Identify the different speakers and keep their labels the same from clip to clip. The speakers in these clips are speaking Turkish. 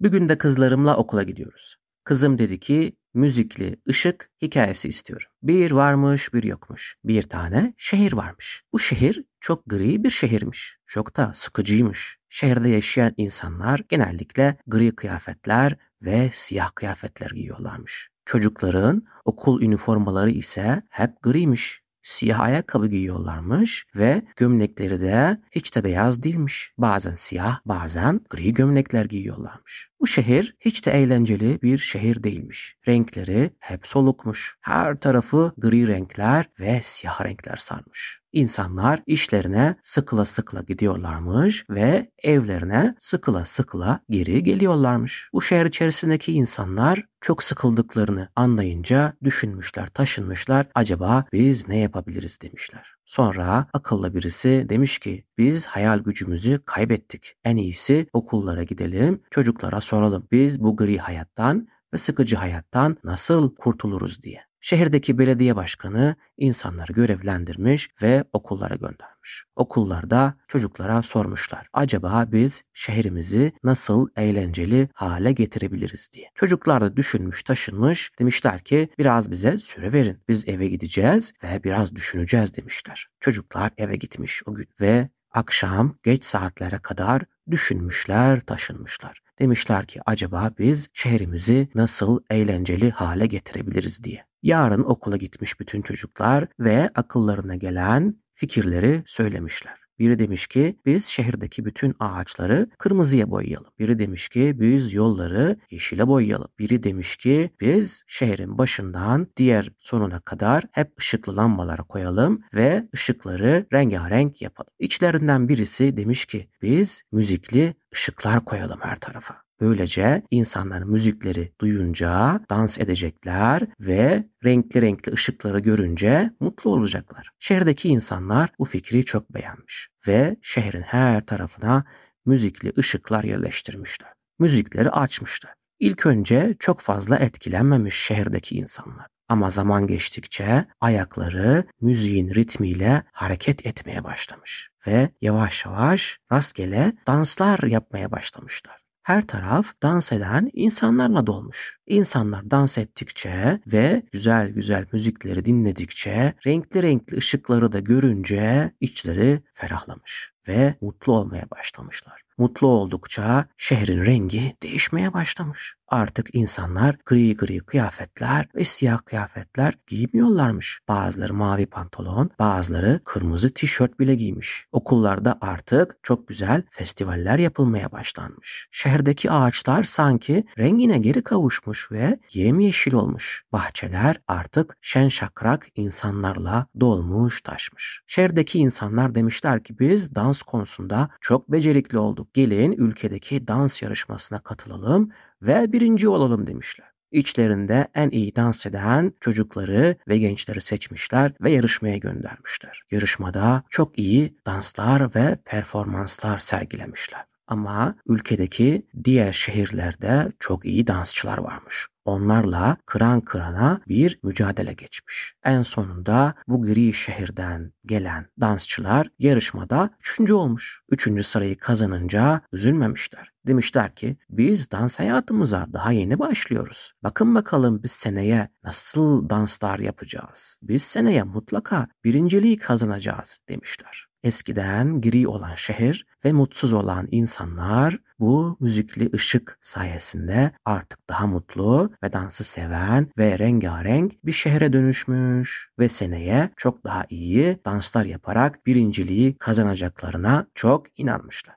Speaker 1: Bir gün de kızlarımla okula gidiyoruz. Kızım dedi ki müzikli ışık hikayesi istiyorum. Bir varmış bir yokmuş. Bir tane şehir varmış. Bu şehir çok gri bir şehirmiş. Çok da sıkıcıymış. Şehirde yaşayan insanlar genellikle gri kıyafetler ve siyah kıyafetler giyiyorlarmış. Çocukların okul üniformaları ise hep griymiş siyah ayakkabı giyiyorlarmış ve gömlekleri de hiç de beyaz değilmiş. Bazen siyah, bazen gri gömlekler giyiyorlarmış. Bu şehir hiç de eğlenceli bir şehir değilmiş. Renkleri hep solukmuş. Her tarafı gri renkler ve siyah renkler sarmış. İnsanlar işlerine sıkıla sıkıla gidiyorlarmış ve evlerine sıkıla sıkıla geri geliyorlarmış. Bu şehir içerisindeki insanlar çok sıkıldıklarını anlayınca düşünmüşler, taşınmışlar. Acaba biz ne yapabiliriz demişler. Sonra akıllı birisi demiş ki biz hayal gücümüzü kaybettik. En iyisi okullara gidelim, çocuklara soralım. Biz bu gri hayattan ve sıkıcı hayattan nasıl kurtuluruz diye. Şehirdeki belediye başkanı insanları görevlendirmiş ve okullara göndermiş. Okullarda çocuklara sormuşlar. Acaba biz şehrimizi nasıl eğlenceli hale getirebiliriz diye. Çocuklar da düşünmüş taşınmış demişler ki biraz bize süre verin. Biz eve gideceğiz ve biraz düşüneceğiz demişler. Çocuklar eve gitmiş o gün ve akşam geç saatlere kadar düşünmüşler, taşınmışlar. Demişler ki acaba biz şehrimizi nasıl eğlenceli hale getirebiliriz diye. Yarın okula gitmiş bütün çocuklar ve akıllarına gelen fikirleri söylemişler. Biri demiş ki biz şehirdeki bütün ağaçları kırmızıya boyayalım. Biri demiş ki biz yolları yeşile boyayalım. Biri demiş ki biz şehrin başından diğer sonuna kadar hep ışıklı lambalara koyalım ve ışıkları rengarenk yapalım. İçlerinden birisi demiş ki biz müzikli ışıklar koyalım her tarafa. Böylece insanlar müzikleri duyunca dans edecekler ve renkli renkli ışıkları görünce mutlu olacaklar. Şehirdeki insanlar bu fikri çok beğenmiş ve şehrin her tarafına müzikli ışıklar yerleştirmişler. Müzikleri açmışlar. İlk önce çok fazla etkilenmemiş şehirdeki insanlar. Ama zaman geçtikçe ayakları müziğin ritmiyle hareket etmeye başlamış ve yavaş yavaş rastgele danslar yapmaya başlamışlar her taraf dans eden insanlarla dolmuş. İnsanlar dans ettikçe ve güzel güzel müzikleri dinledikçe, renkli renkli ışıkları da görünce içleri ferahlamış ve mutlu olmaya başlamışlar. Mutlu oldukça şehrin rengi değişmeye başlamış. Artık insanlar gri gri kıyafetler ve siyah kıyafetler giymiyorlarmış. Bazıları mavi pantolon, bazıları kırmızı tişört bile giymiş. Okullarda artık çok güzel festivaller yapılmaya başlanmış. Şehirdeki ağaçlar sanki rengine geri kavuşmuş ve yemyeşil olmuş. Bahçeler artık şen şakrak insanlarla dolmuş taşmış. Şehirdeki insanlar demişler ki biz dans konusunda çok becerikli olduk. Gelin ülkedeki dans yarışmasına katılalım ve birinci olalım demişler. İçlerinde en iyi dans eden çocukları ve gençleri seçmişler ve yarışmaya göndermişler. Yarışmada çok iyi danslar ve performanslar sergilemişler. Ama ülkedeki diğer şehirlerde çok iyi dansçılar varmış. Onlarla kıran kırana bir mücadele geçmiş. En sonunda bu gri şehirden gelen dansçılar yarışmada üçüncü olmuş. Üçüncü sırayı kazanınca üzülmemişler. Demişler ki biz dans hayatımıza daha yeni başlıyoruz. Bakın bakalım biz seneye nasıl danslar yapacağız. Biz seneye mutlaka birinciliği kazanacağız demişler. Eskiden gri olan şehir ve mutsuz olan insanlar bu müzikli ışık sayesinde artık daha mutlu ve dansı seven ve rengarenk bir şehre dönüşmüş ve seneye çok daha iyi danslar yaparak birinciliği kazanacaklarına çok inanmışlar.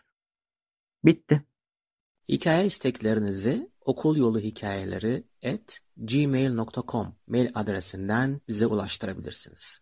Speaker 1: Bitti. Hikaye isteklerinizi okul yolu hikayeleri at gmail.com mail adresinden bize ulaştırabilirsiniz.